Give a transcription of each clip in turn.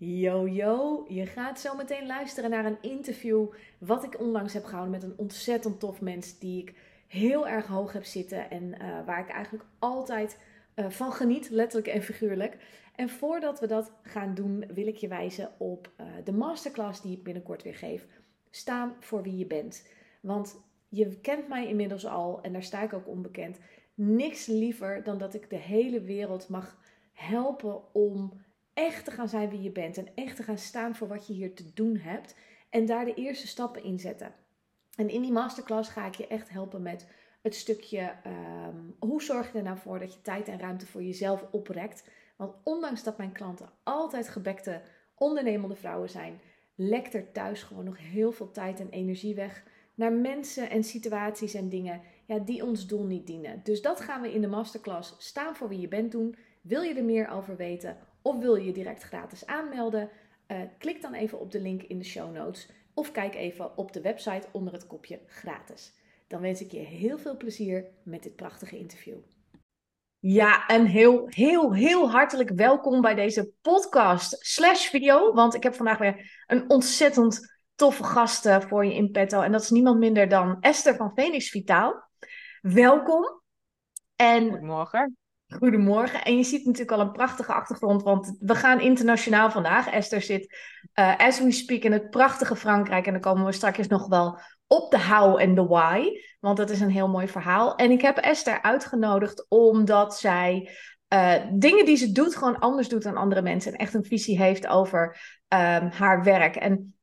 Yo yo, je gaat zo meteen luisteren naar een interview wat ik onlangs heb gehouden met een ontzettend tof mens die ik heel erg hoog heb zitten en eh, waar ik eigenlijk altijd uh, van geniet, letterlijk en figuurlijk. En voordat we dat gaan doen, wil ik je wijzen op uh, de masterclass die ik binnenkort weer geef. Staan voor wie je bent. Want je kent mij inmiddels al en daar sta ik ook onbekend. Niks liever dan dat ik de hele wereld mag helpen om echt te gaan zijn wie je bent. En echt te gaan staan voor wat je hier te doen hebt. En daar de eerste stappen in zetten. En in die masterclass ga ik je echt helpen met het stukje um, hoe zorg je er nou voor dat je tijd en ruimte voor jezelf oprekt. Want ondanks dat mijn klanten altijd gebekte, ondernemende vrouwen zijn, lekt er thuis gewoon nog heel veel tijd en energie weg naar mensen en situaties en dingen ja, die ons doel niet dienen. Dus dat gaan we in de masterclass staan voor wie je bent doen. Wil je er meer over weten of wil je je direct gratis aanmelden? Uh, klik dan even op de link in de show notes of kijk even op de website onder het kopje gratis. Dan wens ik je heel veel plezier met dit prachtige interview. Ja, en heel, heel, heel hartelijk welkom bij deze podcast slash video. Want ik heb vandaag weer een ontzettend toffe gast voor je in petto. En dat is niemand minder dan Esther van Phoenix Vitaal. Welkom. En Goedemorgen. Goedemorgen. En je ziet natuurlijk al een prachtige achtergrond, want we gaan internationaal vandaag. Esther zit, uh, as we speak, in het prachtige Frankrijk. En dan komen we straks nog wel op de how en de why, want dat is een heel mooi verhaal. En ik heb Esther uitgenodigd omdat zij uh, dingen die ze doet gewoon anders doet dan andere mensen. En echt een visie heeft over um, haar werk. En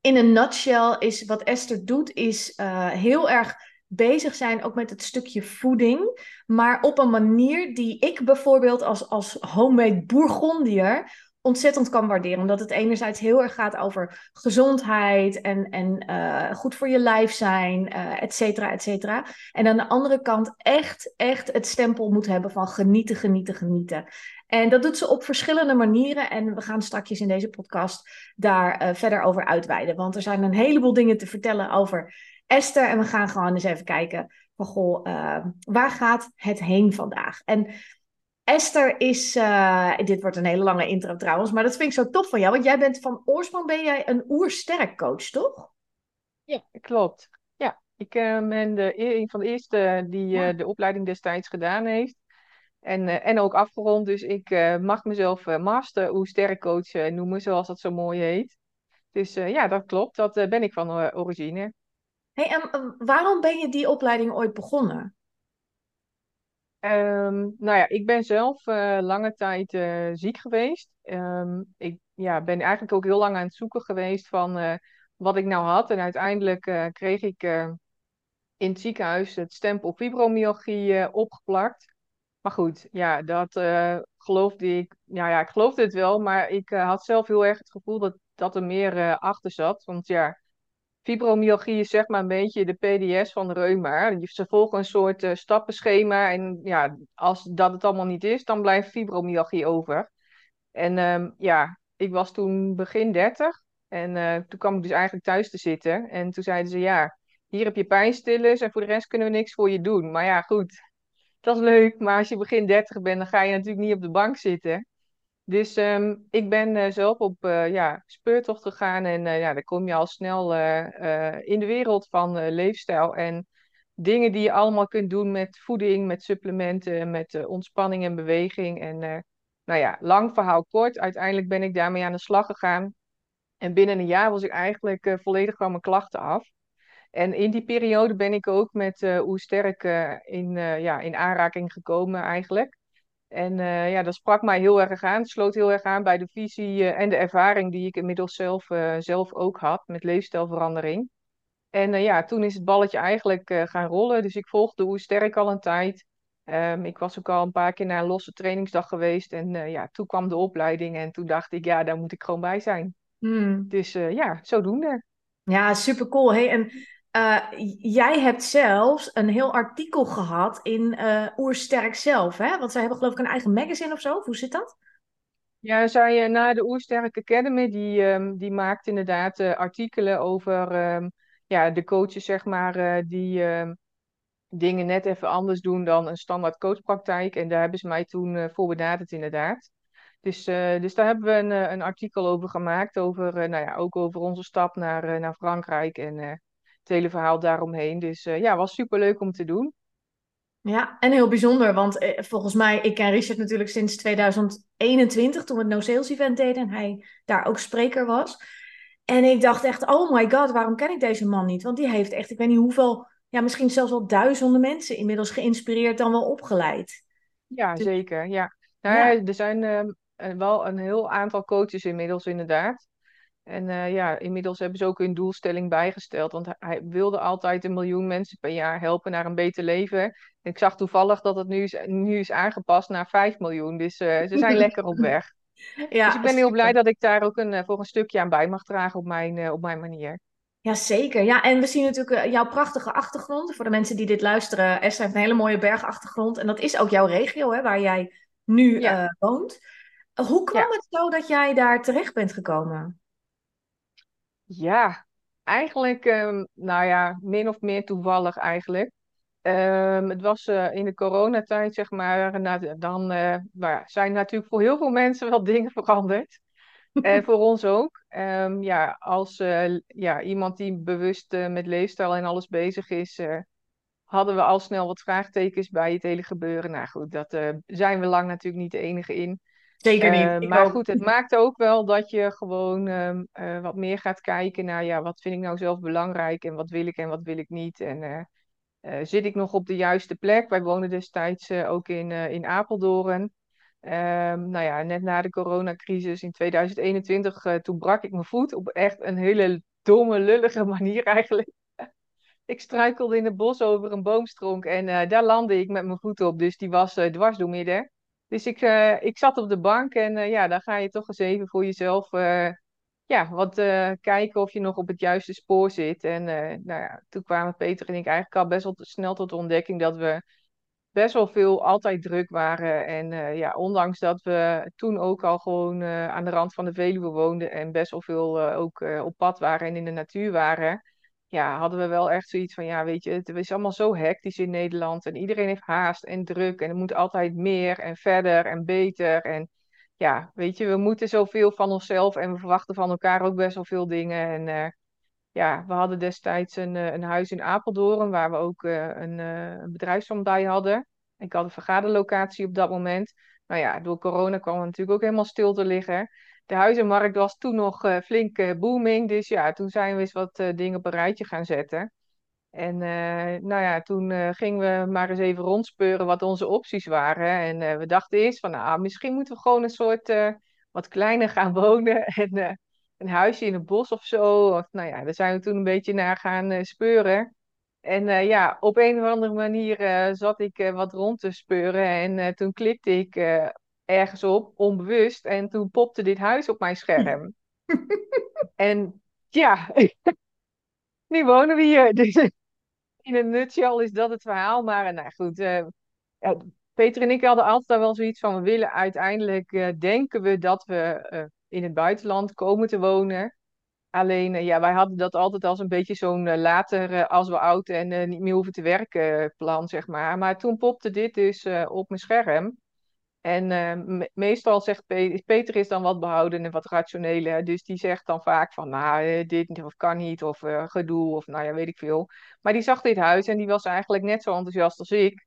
in een nutshell is wat Esther doet, is uh, heel erg bezig zijn ook met het stukje voeding. Maar op een manier die ik bijvoorbeeld als, als homemade bourgondier ontzettend kan waarderen. Omdat het enerzijds heel erg gaat over gezondheid en, en uh, goed voor je lijf zijn, uh, et cetera, et cetera. En aan de andere kant echt, echt het stempel moet hebben van genieten, genieten, genieten. En dat doet ze op verschillende manieren. En we gaan straks in deze podcast daar uh, verder over uitweiden. Want er zijn een heleboel dingen te vertellen over Esther. En we gaan gewoon eens even kijken van, goh, uh, waar gaat het heen vandaag? En Esther is, uh, dit wordt een hele lange intro trouwens, maar dat vind ik zo tof van jou. Want jij bent van oorsprong ben jij een oersterk coach, toch? Ja, klopt. Ja, ik uh, ben de, e-, een van de eerste die ja. de opleiding destijds gedaan heeft. En, en ook afgerond, dus ik mag mezelf master oersterk coach noemen, zoals dat zo mooi heet. Dus ja, dat klopt. Dat ben ik van origine. Hey, en waarom ben je die opleiding ooit begonnen? Um, nou ja, ik ben zelf uh, lange tijd uh, ziek geweest. Um, ik ja, ben eigenlijk ook heel lang aan het zoeken geweest van uh, wat ik nou had. En uiteindelijk kreeg ik in het ziekenhuis het stempel fibromyalgie opgeplakt. Maar goed, ja, dat geloofde ik. Ja, ja, ik geloofde het wel, maar ik had zelf heel erg het gevoel dat, dat er meer achter zat. Want ja, Fibromyalgie is zeg maar een beetje de PDS van de reuma. Ze volgen een soort uh, stappenschema en ja, als dat het allemaal niet is, dan blijft fibromyalgie over. En um, ja, ik was toen begin 30 en uh, toen kwam ik dus eigenlijk thuis te zitten. En toen zeiden ze, ja, hier heb je pijnstillers en voor de rest kunnen we niks voor je doen. Maar ja, goed, dat is leuk, maar als je begin 30 bent, dan ga je natuurlijk niet op de bank zitten. Dus um, ik ben uh, zelf op uh, ja, speurtocht gegaan en uh, ja, dan kom je al snel in de wereld van leefstijl en dingen die je allemaal kunt doen met voeding, met supplementen, met ontspanning en beweging. En nou ja, lang verhaal kort, uiteindelijk ben ik daarmee aan de slag gegaan. En binnen een jaar was ik eigenlijk volledig van mijn klachten af. En in die periode ben ik ook met uh, Oersterk in, ja, in aanraking gekomen eigenlijk. En uh, ja, dat sprak mij heel erg aan. Het sloot heel erg aan bij de visie uh, en de ervaring die ik inmiddels zelf, uh, zelf ook had met leefstijlverandering. En ja, toen is het balletje eigenlijk gaan rollen. Dus ik volgde hoe sterk al een tijd. Um, ik was ook al een paar keer naar een losse trainingsdag geweest. En ja, toen kwam de opleiding en toen dacht ik, ja, daar moet ik gewoon bij zijn. Hmm. Dus ja, zodoende. Ja, super cool. Hey, en uh, jij hebt zelfs een heel artikel gehad in uh, Oersterk zelf, hè? Want zij hebben geloof ik een eigen magazine of zo. Hoe zit dat? Ja, zij, uh, na de Oersterk Academy, die, um, die maakt inderdaad artikelen over um, ja, de coaches, zeg maar, die um, dingen net even anders doen dan een standaard coachpraktijk. En daar hebben ze mij toen voor benaderd, inderdaad. Dus, eh, dus daar hebben we een, eh, een artikel over gemaakt, over, eh, nou ja, ook over onze stap naar, naar Frankrijk en het hele verhaal daaromheen. Dus ja, was super leuk om te doen. Ja, en heel bijzonder, want volgens mij, ik ken Richard natuurlijk sinds 2021, toen we het No Sales Event deden en hij daar ook spreker was. En ik dacht echt, oh my god, waarom ken ik deze man niet? Want die heeft echt, ik weet niet hoeveel, ja, misschien zelfs wel duizenden mensen inmiddels geïnspireerd dan wel opgeleid. Ja, dus zeker. Ja. Nou, ja. er zijn uh, wel een heel aantal coaches inmiddels, inderdaad. En uh, ja, inmiddels hebben ze ook hun doelstelling bijgesteld. Want hij wilde altijd een miljoen mensen per jaar helpen naar een beter leven. ik zag toevallig dat het nu is, nu is aangepast naar 5 miljoen. Dus uh, ze zijn lekker op weg. Ja, dus ik ben heel blij dat ik daar ook een, voor een stukje aan bij mag dragen op mijn, op mijn manier. Jazeker. Ja, en we zien natuurlijk jouw prachtige achtergrond. Voor de mensen die dit luisteren, Esther heeft een hele mooie bergachtergrond. En dat is ook jouw regio, hè, waar jij nu ja. uh, woont. Hoe kwam het zo dat jij daar terecht bent gekomen? Ja, eigenlijk, um, nou ja, min of meer toevallig eigenlijk. Um, het was uh, in de coronatijd, zeg maar, dan uh, nou, zijn natuurlijk voor heel veel mensen wel dingen veranderd. En voor ons ook. Um, ja, als uh, ja, iemand die bewust met leefstijl en alles bezig is, hadden we al snel wat vraagtekens bij het hele gebeuren. Nou goed, dat zijn we lang natuurlijk niet de enige in. Zeker niet. Uh, maar goed, het maakt ook wel dat je gewoon uh, wat meer gaat kijken naar ja, wat vind ik nou zelf belangrijk en wat wil ik en wat wil ik niet. En zit ik nog op de juiste plek? Wij wonen destijds ook in, in Apeldoorn. Ehm, nou ja, net na de coronacrisis in 2021, toen brak ik mijn voet op echt een hele domme, lullige manier eigenlijk. Ik struikelde in het bos over een boomstronk en daar landde ik met mijn voet op. Dus die was dwars door midden. Dus ik, uh, ik zat op de bank en ja, dan ga je toch eens even voor jezelf ja, wat kijken of je nog op het juiste spoor zit. En nou ja, toen kwamen Peter en ik eigenlijk al best wel snel tot de ontdekking dat we best wel veel altijd druk waren. En ja, ondanks dat we toen ook al gewoon aan de rand van de Veluwe woonden en best wel veel ook op pad waren en in de natuur waren ja, hadden we wel echt zoiets van, ja, weet je, het is allemaal zo hectisch in Nederland en iedereen heeft haast en druk en er moet altijd meer en verder en beter. En ja, weet je, we moeten zoveel van onszelf en we verwachten van elkaar ook best wel veel dingen. En uh, ja, we hadden destijds een, eh, een huis in Apeldoorn waar we ook uh, een, bij hadden. Ik had een vergaderlocatie op dat moment. Nou ja, door corona kwam het natuurlijk ook helemaal stil te liggen de huizenmarkt was toen nog uh, flink uh, booming. Dus ja, toen zijn we eens wat uh, dingen op een rijtje gaan zetten. En nou ja, toen gingen we maar eens even rondspeuren wat onze opties waren. En we dachten eerst van, nou, misschien moeten we gewoon een soort wat kleiner gaan wonen. En een huisje in het bos of zo. Of, nou ja, daar zijn we toen een beetje naar gaan speuren. En ja, op een of andere manier zat ik wat rond te speuren. En toen klikte ik ergens op, onbewust. En toen popte dit huis op mijn scherm. en ja, nu wonen we hier. Dus in een nutshell is dat het verhaal. Maar nou goed, uh, ja, Peter en ik hadden altijd wel zoiets van... we willen uiteindelijk, uh, denken we dat we uh, in het buitenland komen te wonen. Alleen, ja, wij hadden dat altijd als een beetje zo'n later, als we oud en niet meer hoeven te werken plan, zeg maar. Maar toen popte dit dus op mijn scherm. En uh, meestal zegt Peter, Peter is dan wat behouden en wat rationeler. Dus die zegt dan vaak van, nou, eh, dit of kan niet, of uh, gedoe, of nou ja, weet ik veel. Maar die zag dit huis en die was eigenlijk net zo enthousiast als ik.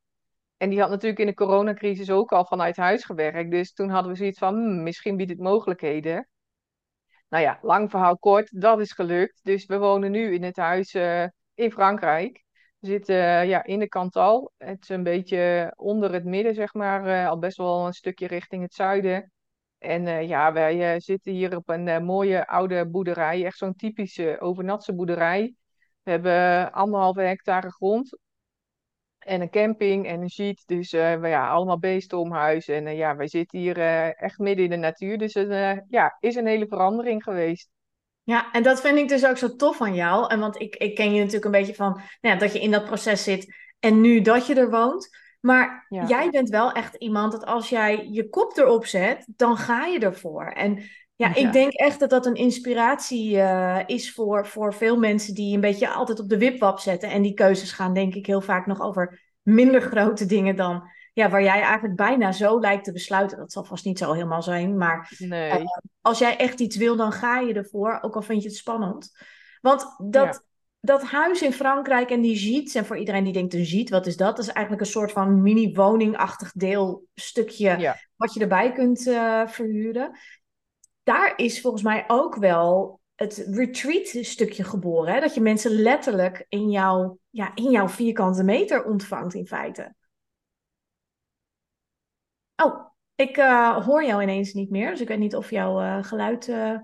En die had natuurlijk in de coronacrisis ook al vanuit huis gewerkt. Dus toen hadden we zoiets van, hmm, misschien biedt het mogelijkheden. Nou ja, lang verhaal kort, dat is gelukt. Dus we wonen nu in het huis uh, in Frankrijk. Zitten uh, ja, in de Cantal. Het is een beetje onder het midden, zeg maar. Uh, al best wel een stukje richting het zuiden. En uh, ja, wij zitten hier op een mooie oude boerderij. Echt zo'n typische overnatse boerderij. We hebben anderhalve hectare grond. En een camping en een sheet. Dus we, ja, allemaal beesten om huis. En ja, wij zitten hier echt midden in de natuur. Dus het ja, is een hele verandering geweest. Ja, en dat vind ik dus ook zo tof van jou. En want ik, ik ken je natuurlijk een beetje van nou ja, dat je in dat proces zit en nu dat je er woont. Maar jij bent wel echt iemand dat als jij je kop erop zet, dan ga je ervoor. En ja, ik denk echt dat dat een inspiratie uh, is voor, voor veel mensen die een beetje altijd op de wipwap zetten. En die keuzes gaan denk ik heel vaak nog over minder grote dingen dan ja, waar jij eigenlijk bijna zo lijkt te besluiten. Dat zal vast niet zo helemaal zijn, maar Nee. uh, als jij echt iets wil, dan ga je ervoor, ook al vind je het spannend. Want dat, Ja. dat huis in Frankrijk en die gîtes, en voor iedereen die denkt een gîte, wat is dat? Dat is eigenlijk een soort van mini-woningachtig deelstukje Ja. wat je erbij kunt uh, verhuren. Daar is volgens mij ook wel het retreat-stukje geboren. Hè? Dat je mensen letterlijk in jouw, ja, in jouw vierkante meter ontvangt, in feite. Oh, ik uh, hoor jou ineens niet meer. Dus ik weet niet of jouw uh, geluid uh,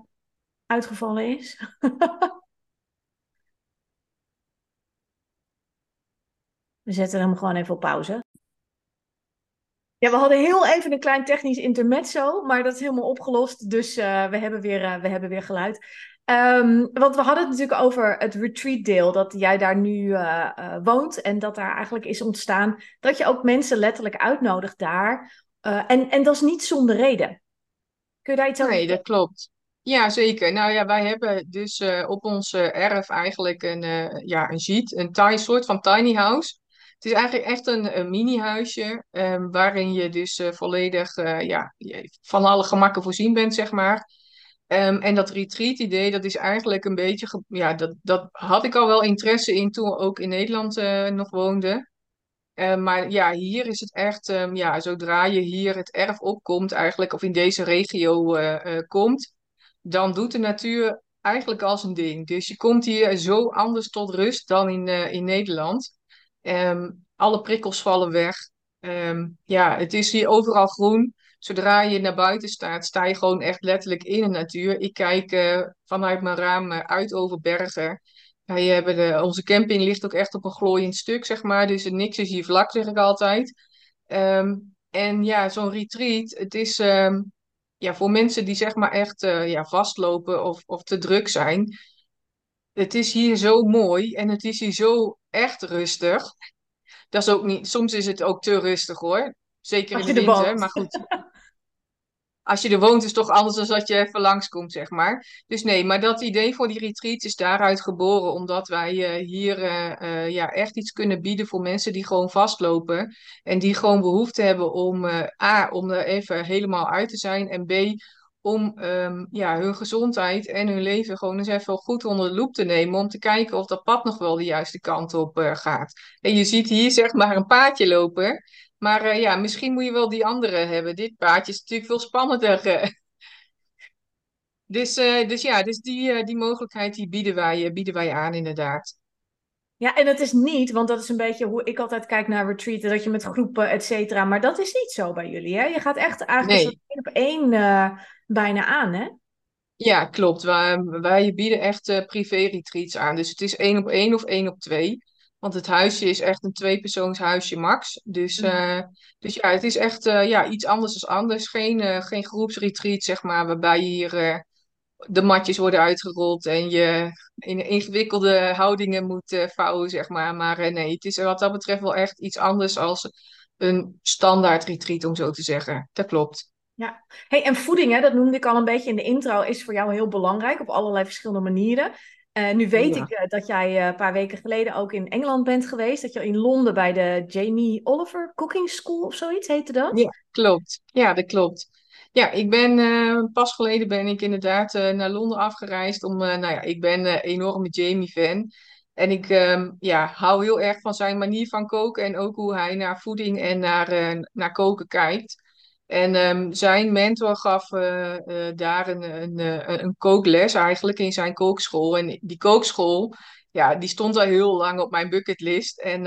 uitgevallen is. We zetten hem gewoon even op pauze. Ja, we hadden heel even een klein technisch intermezzo, maar dat is helemaal opgelost. Dus we, hebben weer, we hebben weer geluid. Um, want we hadden het natuurlijk over het retreat deel, dat jij daar nu woont en dat daar eigenlijk is ontstaan dat je ook mensen letterlijk uitnodigt daar. En, en dat is niet zonder reden. Kun je daar iets over Nee, dat klopt. Ja, zeker. Nou ja, wij hebben dus uh, op ons erf eigenlijk een, uh, ja, een jeet, een tiny, soort van tiny house. Het is eigenlijk echt een, een mini-huisje, um, waarin je dus volledig ja, van alle gemakken voorzien bent, zeg maar. Um, en dat retreat-idee, dat is eigenlijk een beetje, ja, dat, dat had ik al wel interesse in toen we ook in Nederland nog woonden. Uh, maar ja, hier is het echt, um, ja, zodra je hier het erf opkomt eigenlijk, of in deze regio uh, uh, komt, dan doet de natuur eigenlijk als een ding. Dus je komt hier zo anders tot rust dan in, in Nederland. Um, alle prikkels vallen weg. Um, ja, het is hier overal groen. Zodra je naar buiten staat, sta je gewoon echt letterlijk in de natuur. Ik kijk vanuit mijn raam uit over bergen. Wij hebben de, onze camping ligt ook echt op een glooiend stuk, zeg maar. Dus niks is hier vlak, zeg ik altijd. Um, en ja, zo'n retreat, het is um, ja, voor mensen die zeg maar echt uh, ja, vastlopen of, of te druk zijn. Het is hier zo mooi en het is hier zo echt rustig. Dat is ook niet, soms is het ook te rustig hoor. Zeker in de winter, maar goed. als je er woont, is het toch anders dan dat je even langskomt, zeg maar. Dus nee, maar dat idee voor die retreat is daaruit geboren, omdat wij uh, hier uh, uh, ja, echt iets kunnen bieden voor mensen die gewoon vastlopen. En die gewoon behoefte hebben om A, om er even helemaal uit te zijn. En B, om um, ja, hun gezondheid en hun leven gewoon eens even goed onder de loep te nemen. Om te kijken of dat pad nog wel de juiste kant op gaat. En je ziet hier zeg maar een paadje lopen. Maar uh, ja, misschien moet je wel die andere hebben. Dit paardje is natuurlijk veel spannender. dus, uh, dus ja, dus die, uh, die mogelijkheid die bieden, wij, bieden wij aan inderdaad. Ja, en het is niet, want dat is een beetje hoe ik altijd kijk naar retreaten, dat je met groepen, et cetera. Maar dat is niet zo bij jullie, hè? Je gaat echt eigenlijk Nee. één op één bijna aan, hè? Ja, klopt. Wij, wij bieden echt privé-retreats aan. Dus het is één op één of één op twee. Want het huisje is echt een tweepersoonshuisje max. Dus, uh, dus ja, het is echt uh, ja, iets anders dan anders. Geen, uh, geen groepsretreat, zeg maar, waarbij hier de matjes worden uitgerold en je in ingewikkelde houdingen moet vouwen, zeg maar. Maar nee, het is wat dat betreft wel echt iets anders als een standaard retreat, om zo te zeggen. Dat klopt. Ja, hey, en voeding, hè, dat noemde ik al een beetje in de intro, is voor jou heel belangrijk op allerlei verschillende manieren. Uh, nu weet Ja. ik uh, dat jij uh, een paar weken geleden ook in Engeland bent geweest. Dat je in Londen bij de Jamie Oliver Cooking School of zoiets heette dat. Ja, klopt. Ja, dat klopt. Ja, ik ben pas geleden ben ik inderdaad naar Londen afgereisd. Om, nou ja, ik ben een enorme Jamie-fan. En ik um, ja, hou heel erg van zijn manier van koken en ook hoe hij naar voeding en naar, naar koken kijkt. En um, zijn mentor gaf uh, uh, daar een, een, een, een kookles eigenlijk in zijn kookschool. En die kookschool, ja, die stond al heel lang op mijn bucketlist. En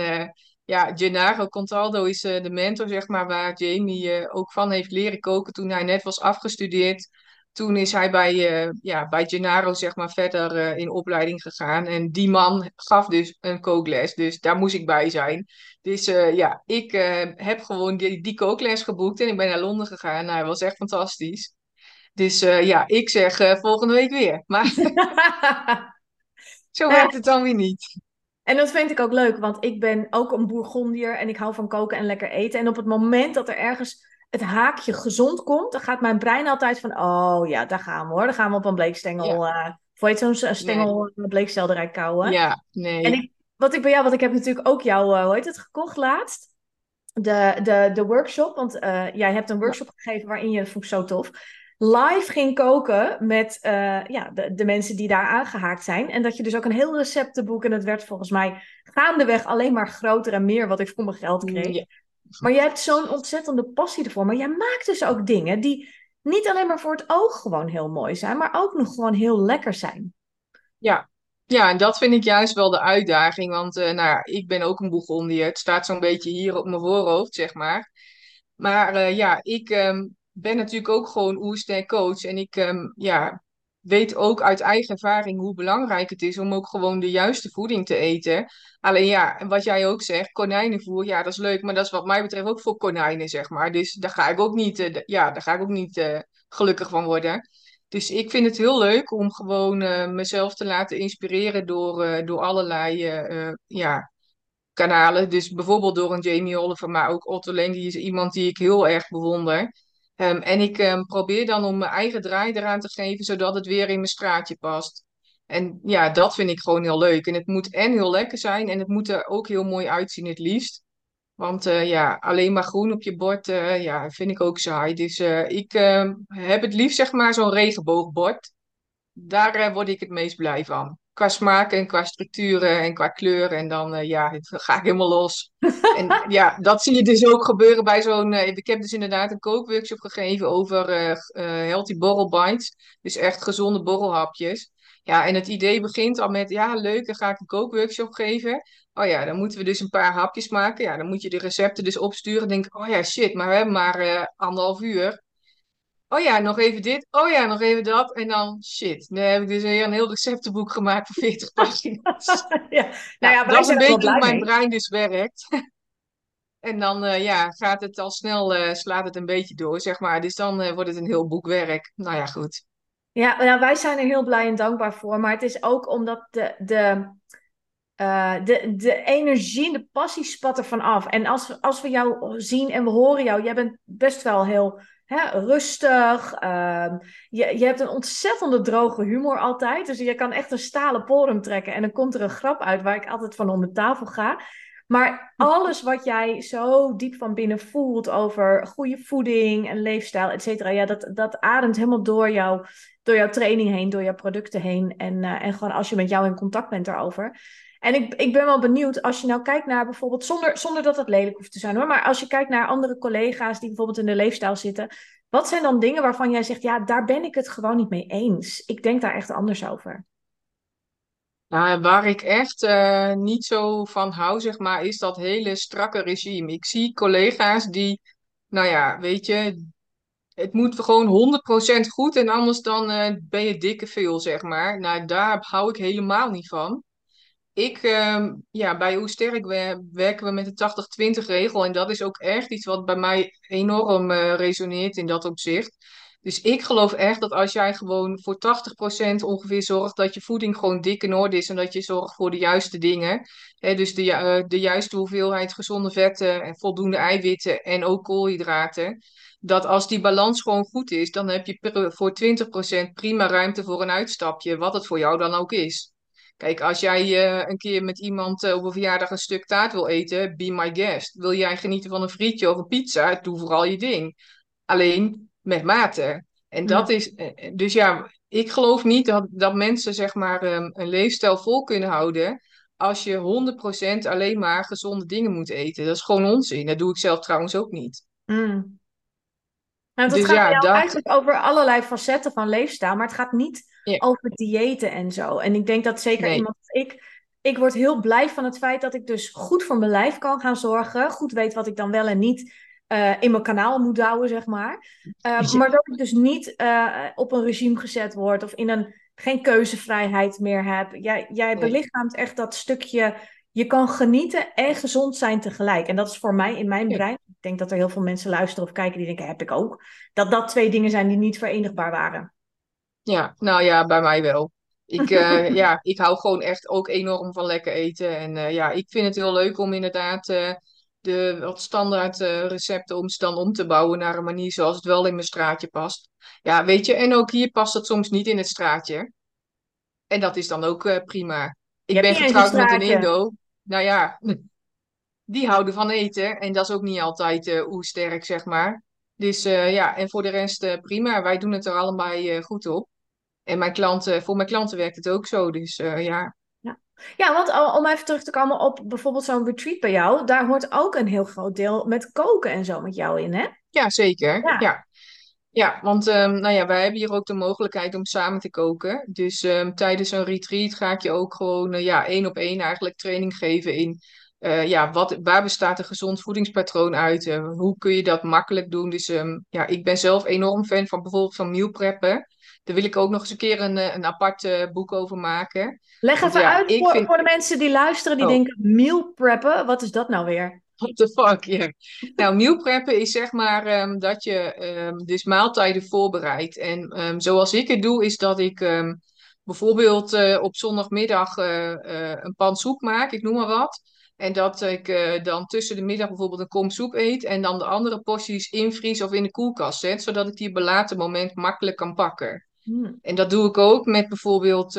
ja, Gennaro Contaldo is de mentor, zeg maar, waar Jamie ook van heeft leren koken toen hij net was afgestudeerd. Toen is hij bij, ja, bij Gennaro, zeg maar, verder in opleiding gegaan. En die man gaf dus een kookles, dus daar moest ik bij zijn. Dus uh, ja, ik uh, heb gewoon die, die kookles geboekt en ik ben naar Londen gegaan. Nou, dat was echt fantastisch. Dus uh, ja, ik zeg volgende week weer. Maar zo werkt het dan weer niet. En dat vind ik ook leuk, want ik ben ook een bourgondier en ik hou van koken en lekker eten. En op het moment dat er ergens het haakje gezond komt, dan gaat mijn brein altijd van, oh ja, daar gaan we hoor. Dan gaan we op een bleekstengel, ja. uh, voor je zo'n stengel nee. bleekselderij kouwen. Ja, nee. En ik, wat ik bij jou, want ik heb natuurlijk ook jou, uh, hoe heet het, gekocht laatst. de, de, de workshop, want eh, jij hebt een workshop gegeven waarin je, dat vond ik zo tof, live ging koken met uh, ja, de, de mensen die daar aangehaakt zijn. En dat je dus ook een heel receptenboek, en het werd volgens mij gaandeweg alleen maar groter en meer wat ik voor mijn geld kreeg. Maar jij hebt zo'n ontzettende passie ervoor. Maar jij maakt dus ook dingen die niet alleen maar voor het oog gewoon heel mooi zijn, maar ook nog gewoon heel lekker zijn. Ja, ja, en dat vind ik juist wel de uitdaging. Want uh, nou ja, ik ben ook een Bourgondier. Het staat zo'n beetje hier op mijn voorhoofd, zeg maar. Maar uh, ja, ik um, ben natuurlijk ook gewoon oersterk coach. En ik um, ja, weet ook uit eigen ervaring hoe belangrijk het is om ook gewoon de juiste voeding te eten. Alleen ja, wat jij ook zegt, konijnenvoer, ja, dat is leuk. Maar dat is wat mij betreft ook voor konijnen, zeg maar. Dus daar ga ik ook niet, uh, ja, daar ga ik ook niet gelukkig van worden. Dus ik vind het heel leuk om gewoon uh, mezelf te laten inspireren door, door allerlei ja, kanalen. Dus bijvoorbeeld door een Jamie Oliver, maar ook Otto Len, die is iemand die ik heel erg bewonder. Um, en ik um, probeer dan om mijn eigen draai eraan te geven, zodat het weer in mijn straatje past. En ja, dat vind ik gewoon heel leuk. En het moet en heel lekker zijn en het moet er ook heel mooi uitzien het liefst. Want uh, ja, alleen maar groen op je bord, uh, ja, vind ik ook saai. Dus uh, ik heb het liefst zeg maar zo'n regenboogbord. Daar word ik het meest blij van. Qua smaak en qua structuren en qua kleuren. En dan ja, ga ik helemaal los. en ja, dat zie je dus ook gebeuren bij zo'n... ik heb dus inderdaad een kookworkshop gegeven over healthy borrel bites. Dus echt gezonde borrelhapjes. Ja, en het idee begint al met, ja, leuk, dan ga ik een kookworkshop geven. Oh ja, dan moeten we dus een paar hapjes maken. Ja, dan moet je de recepten dus opsturen. Dan denk ik, oh ja, shit, maar we hebben maar anderhalf uur. Oh ja, nog even dit. Oh ja, nog even dat. En dan, shit, dan heb ik dus weer een heel receptenboek gemaakt voor 40 pagina's. ja, nou ja, dat is een beetje hoe mijn brein dus werkt. en dan uh, ja, gaat het al snel, uh, slaat het een beetje door, zeg maar. Dus dan wordt het een heel boekwerk. Nou ja, goed. Ja, nou, wij zijn er heel blij en dankbaar voor. Maar het is ook omdat de, de, uh, de, de energie en de passie spat er af. En als, als we jou zien en we horen jou, jij bent best wel heel hè, rustig. Uh, je, je hebt een ontzettende droge humor altijd. Dus je kan echt een stalen porum trekken. En dan komt er een grap uit waar ik altijd van om de tafel ga. Maar alles wat jij zo diep van binnen voelt over goede voeding en leefstijl, et cetera, ja, dat, dat ademt helemaal door, jou, door jouw training heen, door jouw producten heen. En, uh, en gewoon als je met jou in contact bent daarover. En ik, ik ben wel benieuwd, als je nou kijkt naar bijvoorbeeld, zonder, zonder dat het lelijk hoeft te zijn hoor, maar als je kijkt naar andere collega's die bijvoorbeeld in de leefstijl zitten, wat zijn dan dingen waarvan jij zegt, ja, daar ben ik het gewoon niet mee eens? Ik denk daar echt anders over. Nou, waar ik echt uh, niet zo van hou, zeg maar, is dat hele strakke regime. Ik zie collega's die, nou ja, weet je, het moet gewoon 100% goed en anders dan uh, ben je dikke veel, zeg maar. Nou, daar hou ik helemaal niet van. Ik, uh, ja, bij Hoe Sterk werken we met de 80-20 regel. En dat is ook echt iets wat bij mij enorm uh, resoneert in dat opzicht. Dus ik geloof echt dat als jij gewoon voor 80% ongeveer zorgt dat je voeding gewoon dik in orde is en dat je zorgt voor de juiste dingen. Hè, dus de, uh, de juiste hoeveelheid gezonde vetten en voldoende eiwitten en ook koolhydraten. Dat als die balans gewoon goed is, dan heb je voor 20% prima ruimte voor een uitstapje, wat het voor jou dan ook is. Kijk, als jij uh, een keer met iemand uh, op een verjaardag een stuk taart wil eten, be my guest. Wil jij genieten van een frietje of een pizza, doe vooral je ding. Alleen met mate. En dat is, eh, dus ja, ik geloof niet dat, dat mensen zeg maar um, een leefstijl vol kunnen houden als je 100% alleen maar gezonde dingen moet eten. Dat is gewoon onzin. Dat doe ik zelf trouwens ook niet. Mm. Dat dus gaat ja, dat... eigenlijk over allerlei facetten van leefstijl, maar het gaat niet over diëten en zo. En ik denk dat zeker iemand als ik, ik word heel blij van het feit dat ik dus goed voor mijn lijf kan gaan zorgen, goed weet wat ik dan wel en niet uh, in mijn kanaal moet houden, zeg maar. Uh, Maar dat ik dus niet uh, op een regime gezet word of in een, geen keuzevrijheid meer heb. Jij, jij belichaamt echt dat stukje, je kan genieten en gezond zijn tegelijk. En dat is voor mij in mijn brein, ik denk dat er heel veel mensen luisteren of kijken die denken, heb ik ook, dat dat twee dingen zijn die niet verenigbaar waren. Ja, nou ja, bij mij wel. Ik, uh, ja, ik hou gewoon echt ook enorm van lekker eten. En uh, ja, ik vind het heel leuk om inderdaad uh, de wat standaard recepten om ze dan om te bouwen naar een manier zoals het wel in mijn straatje past. Ja, weet je, en ook hier past het soms niet in het straatje. En dat is dan ook prima. Ik ben getrouwd met een Indo. Nou ja, die houden van eten. En dat is ook niet altijd uh, sterk, zeg maar. Dus uh, ja, en voor de rest uh, prima. Wij doen het er allebei goed op. En mijn klanten, voor mijn klanten werkt het ook zo. Dus ja. ja. Ja, want om even terug te komen op bijvoorbeeld zo'n retreat bij jou. Daar hoort ook een heel groot deel met koken en zo met jou in, hè? Ja, zeker. Ja. ja. Ja, want um, nou ja, wij hebben hier ook de mogelijkheid om samen te koken. Dus um, tijdens een retreat ga ik je ook gewoon uh, ja, één op één eigenlijk training geven in uh, ja, wat, waar bestaat een gezond voedingspatroon uit? Uh, hoe kun je dat makkelijk doen? Dus um, ja, ik ben zelf enorm fan van bijvoorbeeld van meal preppen. Daar wil ik ook nog eens een keer een, een apart boek over maken. Leg even uit voor, voor de mensen die luisteren, die oh. denken meal preppen, wat is dat nou weer? What the fuck, ja. Nou, meal preppen is zeg maar um, dat je um, dus maaltijden voorbereidt. En um, zoals ik het doe, is dat ik bijvoorbeeld uh, op zondagmiddag uh, uh, een pan soep maak, ik noem maar wat. En dat ik dan tussen de middag bijvoorbeeld een kom soep eet en dan de andere porties invries of in de koelkast zet, zodat ik die op een later moment makkelijk kan pakken. Hmm. En dat doe ik ook met bijvoorbeeld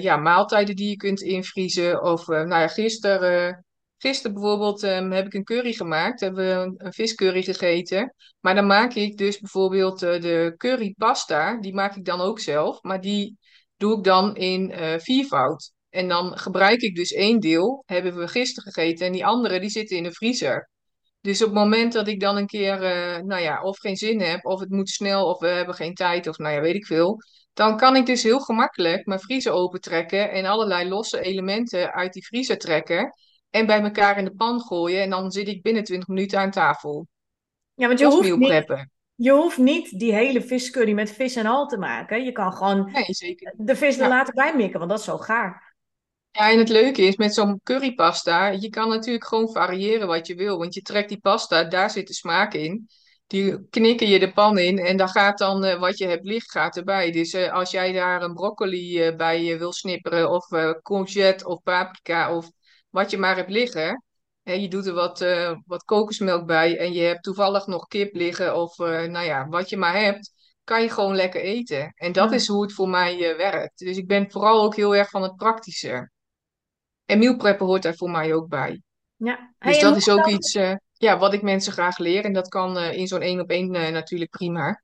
ja, maaltijden die je kunt invriezen. Of nou ja, gisteren Gisteren bijvoorbeeld um, heb ik een curry gemaakt. Hebben we een, viscurry gegeten. Maar dan maak ik dus bijvoorbeeld uh, de currypasta. Die maak ik dan ook zelf. Maar die doe ik dan in uh, viervoud. En dan gebruik ik dus één deel. Hebben we gisteren gegeten. En die andere die zitten in de vriezer. Dus op het moment dat ik dan een keer, uh, nou ja, of geen zin heb, of het moet snel, of we hebben geen tijd, of nou ja, weet ik veel. Dan kan ik dus heel gemakkelijk mijn vriezer opentrekken en allerlei losse elementen uit die vriezer trekken en bij elkaar in de pan gooien. En dan zit ik binnen 20 minuten aan tafel. Ja, want je hoeft, niet, je hoeft niet die hele viscurry met vis en al te maken. Je kan gewoon nee, zeker. de vis er later bij mikken, want dat is zo gaar. Ja, en het leuke is met zo'n currypasta, je kan natuurlijk gewoon variëren wat je wil. Want je trekt die pasta, daar zit de smaak in. Die knikken je de pan in en dan gaat dan uh, wat je hebt licht gaat erbij. Dus uh, als jij daar een broccoli uh, bij wil snipperen of courgette of paprika of wat je maar hebt liggen. En je doet er wat, uh, wat kokosmelk bij en je hebt toevallig nog kip liggen of uh, nou ja, wat je maar hebt, kan je gewoon lekker eten. En dat is hoe het voor mij uh, werkt. Dus ik ben vooral ook heel erg van het praktische. En meal preppen hoort daar voor mij ook bij. Ja. Dus dat is ook iets ja, wat ik mensen graag leer. En dat kan in zo'n één op één natuurlijk prima.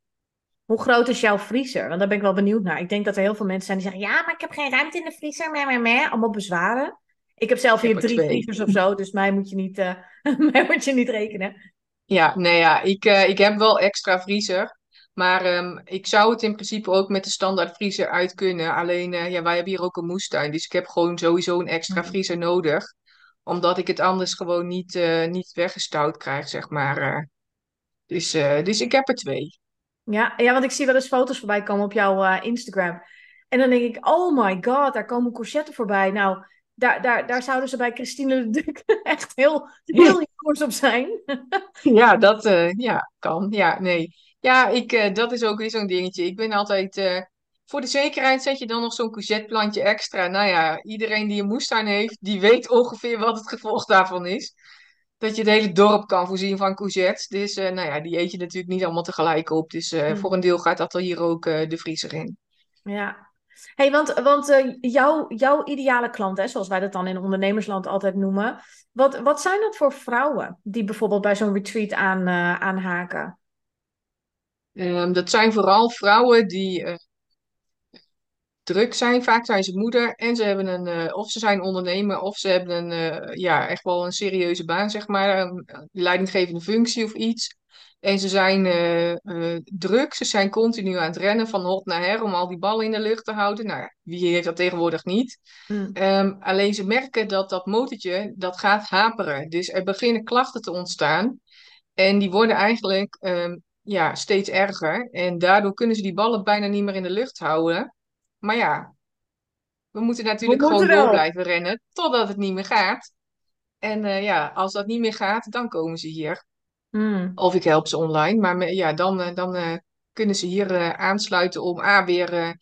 Hoe groot is jouw vriezer? Want daar ben ik wel benieuwd naar. Ik denk dat er heel veel mensen zijn die zeggen: Ja, maar ik heb geen ruimte in de vriezer. Meh, meh, meh. Allemaal bezwaren. Ik heb zelf hier drie vriezers of zo, dus mij moet je niet, uh, mij moet je niet rekenen. Ja, nee, ja, ik, uh, ik heb wel extra vriezer. Maar um, ik zou het in principe ook met de standaard vriezer uit kunnen. Alleen, uh, ja, wij hebben hier ook een moestuin. Dus ik heb gewoon sowieso een extra mhm. vriezer nodig. Omdat ik het anders gewoon niet, niet weggestouwd krijg, zeg maar. dus, dus ik heb er twee. Ja, ja, want ik zie wel eens foto's voorbij komen op jouw Instagram. En dan denk ik, oh my god, daar komen courgetten voorbij. Nou, daar, daar, daar zouden ze bij Christine de Duc echt heel, heel jaloers op zijn. ja, dat uh, ja, kan. Ja, nee. Ja, ik, uh, dat is ook weer zo'n dingetje. Ik ben altijd... Uh, voor de zekerheid zet je dan nog zo'n courgetteplantje extra. Nou ja, iedereen die een moestuin heeft, die weet ongeveer wat het gevolg daarvan is. Dat je het hele dorp kan voorzien van courgettes. Dus nou ja, die eet je natuurlijk niet allemaal tegelijk op. Dus hmm. voor een deel gaat dat er hier ook de vriezer in. Ja, hey, want, want uh, jouw, jouw ideale klant, hè, zoals wij dat dan in ondernemersland altijd noemen. Wat, wat zijn dat voor vrouwen die bijvoorbeeld bij zo'n retreat aan, uh, aanhaken? Um, dat zijn vooral vrouwen die uh, druk zijn. Vaak zijn ze moeder en ze hebben een, of ze zijn ondernemer of ze hebben een, ja, echt wel een serieuze baan, zeg maar. Een leidinggevende functie of iets. En ze zijn uh, druk, ze zijn continu aan het rennen van hot naar her om al die ballen in de lucht te houden. Nou, wie heeft dat tegenwoordig niet? Mm. Um, alleen ze merken dat dat motortje, dat gaat haperen. Dus er beginnen klachten te ontstaan. En die worden eigenlijk um, ja, steeds erger. En daardoor kunnen ze die ballen bijna niet meer in de lucht houden. Maar ja, we moeten natuurlijk gewoon door blijven rennen totdat het niet meer gaat. En uh, ja, als dat niet meer gaat, dan komen ze hier. Hmm. Of ik help ze online. Maar ja, dan, eh, dan uh, kunnen ze hier aansluiten om A weer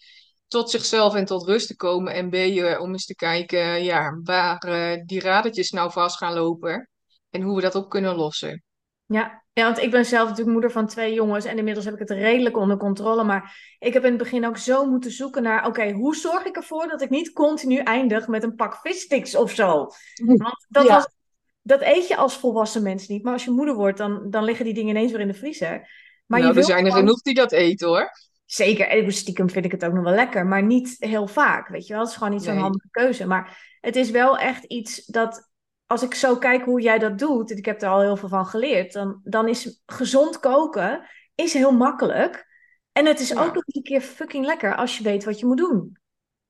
tot zichzelf en tot rust te komen. En B om eens te kijken ja, waar die radertjes nou vast gaan lopen. En hoe we dat op kunnen lossen. Ja. ja, want ik ben zelf natuurlijk moeder van twee jongens. En inmiddels heb ik het redelijk onder controle. Maar ik heb in het begin ook zo moeten zoeken naar... Oké, hoe zorg ik ervoor dat ik niet continu eindig met een pak vissticks of zo? Want dat was dat eet je als volwassen mens niet. Maar als je moeder wordt, dan, dan liggen die dingen ineens weer in de vriezer. Maar nou, er zijn er gewoon- genoeg die dat eten hoor. Zeker, en stiekem vind ik het ook nog wel lekker, maar niet heel vaak, weet je wel. Het is gewoon niet zo'n Nee. handige keuze. Maar het is wel echt iets dat, als ik zo kijk hoe jij dat doet, en ik heb er al heel veel van geleerd, dan, dan is gezond koken is heel makkelijk. En het is Ja. ook nog eens een keer fucking lekker als je weet wat je moet doen.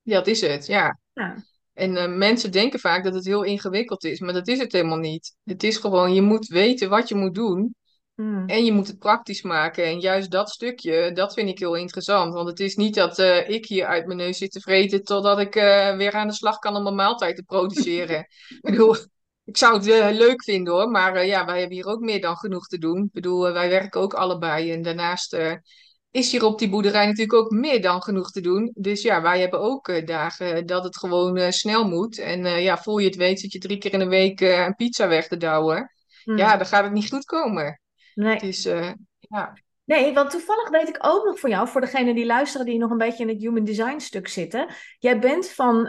Ja, dat is het, ja. Ja. En eh, mensen denken vaak dat het heel ingewikkeld is, maar dat is het helemaal niet. Het is gewoon, je moet weten wat je moet doen Mm. en je moet het praktisch maken. En juist dat stukje, dat vind ik heel interessant. Want het is niet dat eh, ik hier uit mijn neus zit te vreten totdat ik eh, weer aan de slag kan om een maaltijd te produceren. ik bedoel, ik zou het eh, leuk vinden hoor, maar eh, ja, wij hebben hier ook meer dan genoeg te doen. Ik bedoel, eh, wij werken ook allebei en daarnaast is hier op die boerderij natuurlijk ook meer dan genoeg te doen. Dus ja, wij hebben ook dagen dat het gewoon snel moet. En ja, voor je het weet zit je drie keer in de week een pizza weg te douwen. Mm. Ja, dan gaat het niet goed komen. Nee. Dus ja, Nee, want toevallig weet ik ook nog van jou, voor degenen die luisteren die nog een beetje in het human design stuk zitten. Jij bent van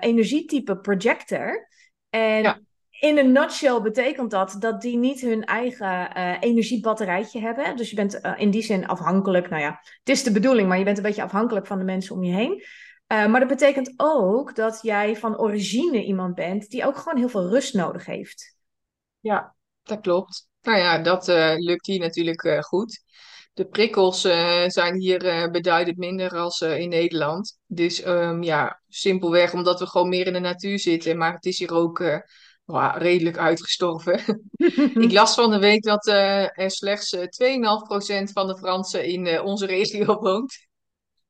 energietype projector. En Ja. In een nutshell betekent dat dat die niet hun eigen eh, energiebatterijtje hebben. Dus je bent eh, in die zin afhankelijk. Nou ja, het is de bedoeling, maar je bent een beetje afhankelijk van de mensen om je heen. Eh, maar dat betekent ook dat jij van origine iemand bent die ook gewoon heel veel rust nodig heeft. Ja, dat klopt. Nou ja, dat lukt hier natuurlijk goed. De prikkels zijn hier beduidend minder als in Nederland. Dus ehm, ja, simpelweg omdat we gewoon meer in de natuur zitten. Maar het is hier ook eh, wa- redelijk uitgestorven. Ik las van de week dat eh, er slechts eh, 2,5% van de Fransen in eh, onze regio woont.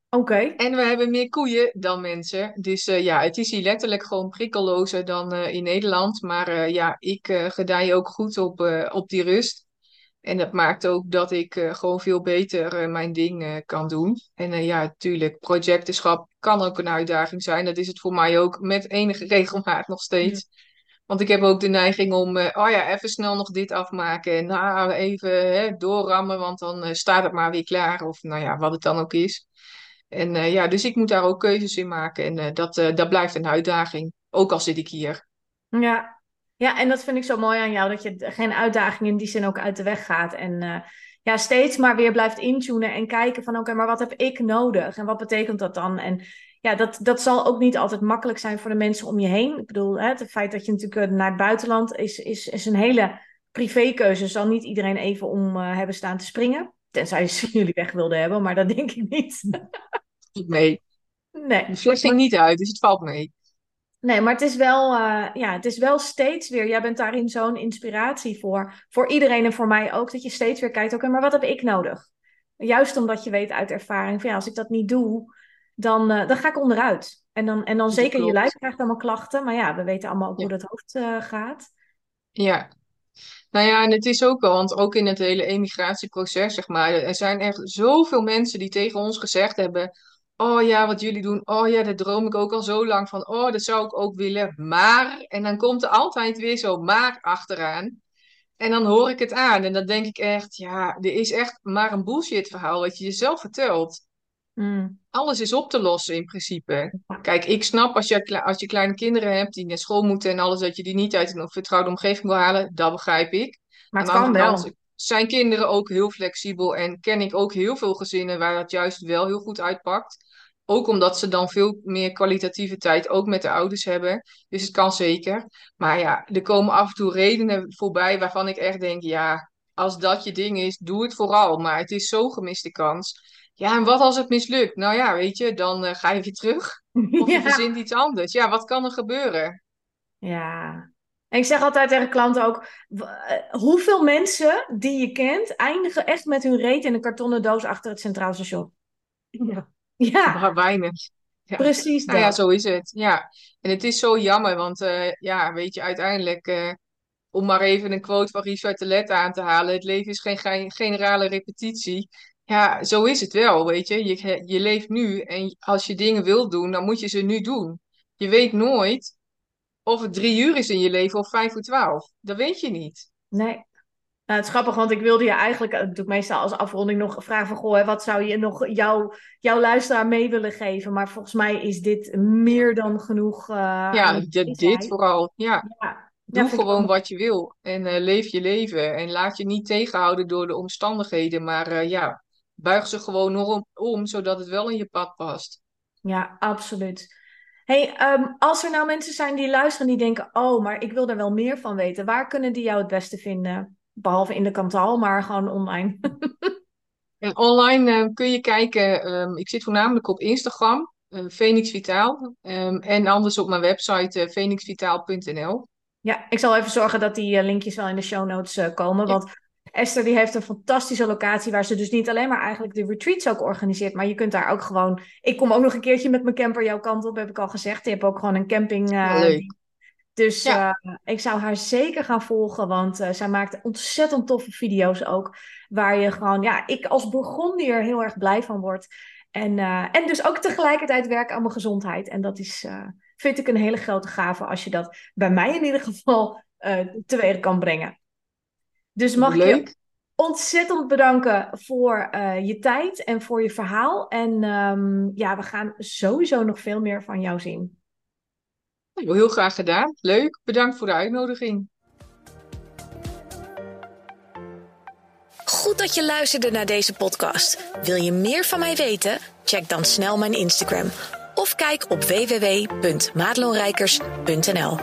Oké. En we hebben meer koeien dan mensen. Dus eh, ja, het is hier letterlijk gewoon prikkellozer dan eh, in Nederland. Maar eh, ja, ik eh gedij ook goed op, eh, op die rust. En dat maakt ook dat ik eh, gewoon veel beter eh, mijn ding eh, kan doen. En eh, ja, natuurlijk, projectenschap kan ook een uitdaging zijn. Dat is het voor mij ook met enige regelmaat nog steeds. Want ik heb ook de neiging om, eh, oh ja, even snel nog dit afmaken. En nou, even hè, doorrammen, want dan eh, staat het maar weer klaar. Of nou ja, wat het dan ook is. En eh, ja, dus ik moet daar ook keuzes in maken. En dat, dat blijft een uitdaging. Ook al zit ik hier. Ja. ja, en dat vind ik zo mooi aan jou, dat je geen uitdaging in die zin ook uit de weg gaat. En ja, steeds maar weer blijft intunen en kijken van oké, maar wat heb ik nodig? En wat betekent dat dan? En ja, dat, dat zal ook niet altijd makkelijk zijn voor de mensen om je heen. Ik bedoel, hè, het feit dat je natuurlijk eh, naar het buitenland is, is, is een hele privékeuze. Zal niet iedereen even om eh, hebben staan te springen. Tenzij ze jullie weg wilden hebben, maar dat denk ik niet. Nee, Nee. de fles ging niet uit, dus het valt mee. Nee, maar het is wel, eh, ja, het is wel steeds weer. Jij bent daarin zo'n inspiratie voor, voor iedereen en voor mij ook. Dat je steeds weer kijkt, oké, maar wat heb ik nodig? Juist omdat je weet uit ervaring van ja, als ik dat niet doe, dan, eh, dan ga ik onderuit. En dan, en dan Dat zeker je lijf krijgt allemaal klachten. Maar ja, we weten allemaal ook Ja. hoe dat hoofd eh, gaat. Ja. Nou ja, en het is ook wel, want ook in het hele emigratieproces, zeg maar, er zijn echt zoveel mensen die tegen ons gezegd hebben: Oh ja, wat jullie doen, oh ja, daar droom ik ook al zo lang van, oh, dat zou ik ook willen, maar, en dan komt er altijd weer zo maar achteraan. En dan hoor ik het aan en dan denk ik echt, ja, er is echt maar een bullshit verhaal wat je jezelf vertelt. Mm. Alles is op te lossen in principe. Kijk, ik snap als je, als je kleine kinderen hebt die naar school moeten en alles, dat je die niet uit een vertrouwde omgeving wil halen, dat begrijp ik. Maar het kan wel. kant zijn kinderen ook heel flexibel en ken ik ook heel veel gezinnen waar dat juist wel heel goed uitpakt. Ook omdat ze dan veel meer kwalitatieve tijd ook met de ouders hebben. Dus het kan zeker. Maar ja, er komen af en toe redenen voorbij waarvan ik echt denk, ja, als dat je ding is, doe het vooral. Maar het is zo gemiste kans. Ja, en wat als het mislukt? Nou ja, weet je, dan eh, ga je weer terug. Of je Ja. verzint iets anders. Ja, wat kan er gebeuren? Ja. En ik zeg altijd tegen klanten ook, eh, hoeveel mensen die je kent eindigen echt met hun reet in een kartonnen doos achter het Centraal Station? Ja. Ja, weinig. Ja. precies Nou ja, dat. zo is het. Ja. En het is zo jammer, want eh, ja, weet je, uiteindelijk, om maar even een quote van Richard de Let aan te halen, het leven is geen ge- generale repetitie. Ja, zo is het wel, weet je. Je, je leeft nu en als je dingen wilt doen, dan moet je ze nu doen. Je weet nooit of het drie uur is in je leven of vijf voor twaalf. Dat weet je niet. Nee. Nou, het is grappig, want ik wilde je eigenlijk, eh, dat doe ik meestal als afronding nog vragen van, goh, hè, wat zou je nog jouw, jouw luisteraar mee willen geven? Maar volgens mij is dit meer dan genoeg. eh, Ja, dit, vooral. Ja, Ja, Doe gewoon wat je wil en uh, leef je leven. En laat je niet tegenhouden door de omstandigheden. Maar uh, ja, buig ze gewoon om, om, zodat het wel in je pad past. Ja, absoluut. Hey, um, als er nou mensen zijn die luisteren die denken: Oh, maar ik wil er wel meer van weten. Waar kunnen die jou het beste vinden? Behalve in de kantaal, maar gewoon online. en online uh, kun je kijken. Um, ik zit voornamelijk op Instagram, uh, Phoenix Vitaal. Um, en anders op mijn website uh, phoenixvitaal.nl. Ja, ik zal even zorgen dat die linkjes wel in de show notes komen. Want Esther die heeft een fantastische locatie waar ze dus niet alleen maar eigenlijk de retreats ook organiseert, maar je kunt daar ook gewoon. Ik kom ook nog een keertje met mijn camper jouw kant op, heb ik al gezegd. Je hebt ook gewoon een camping. Uh, Leuk. Dus uh, ik zou haar zeker gaan volgen, want uh, zij maakt ontzettend toffe video's ook. Waar je gewoon, ja, ik als Burgondier heel erg blij van word. En, en dus ook tegelijkertijd werk aan mijn gezondheid. En dat is, vind ik een hele grote gave als je dat bij mij in ieder geval teweeg kan brengen. Dus mag Leuk. ik je ontzettend bedanken voor uh, je tijd en voor je verhaal. En um, ja, we gaan sowieso nog veel meer van jou zien. Heel graag gedaan. Leuk. Bedankt voor de uitnodiging. Goed dat je luisterde naar deze podcast. Wil je meer van mij weten? Check dan snel mijn Instagram of kijk op www.maatloonrijkers.nl.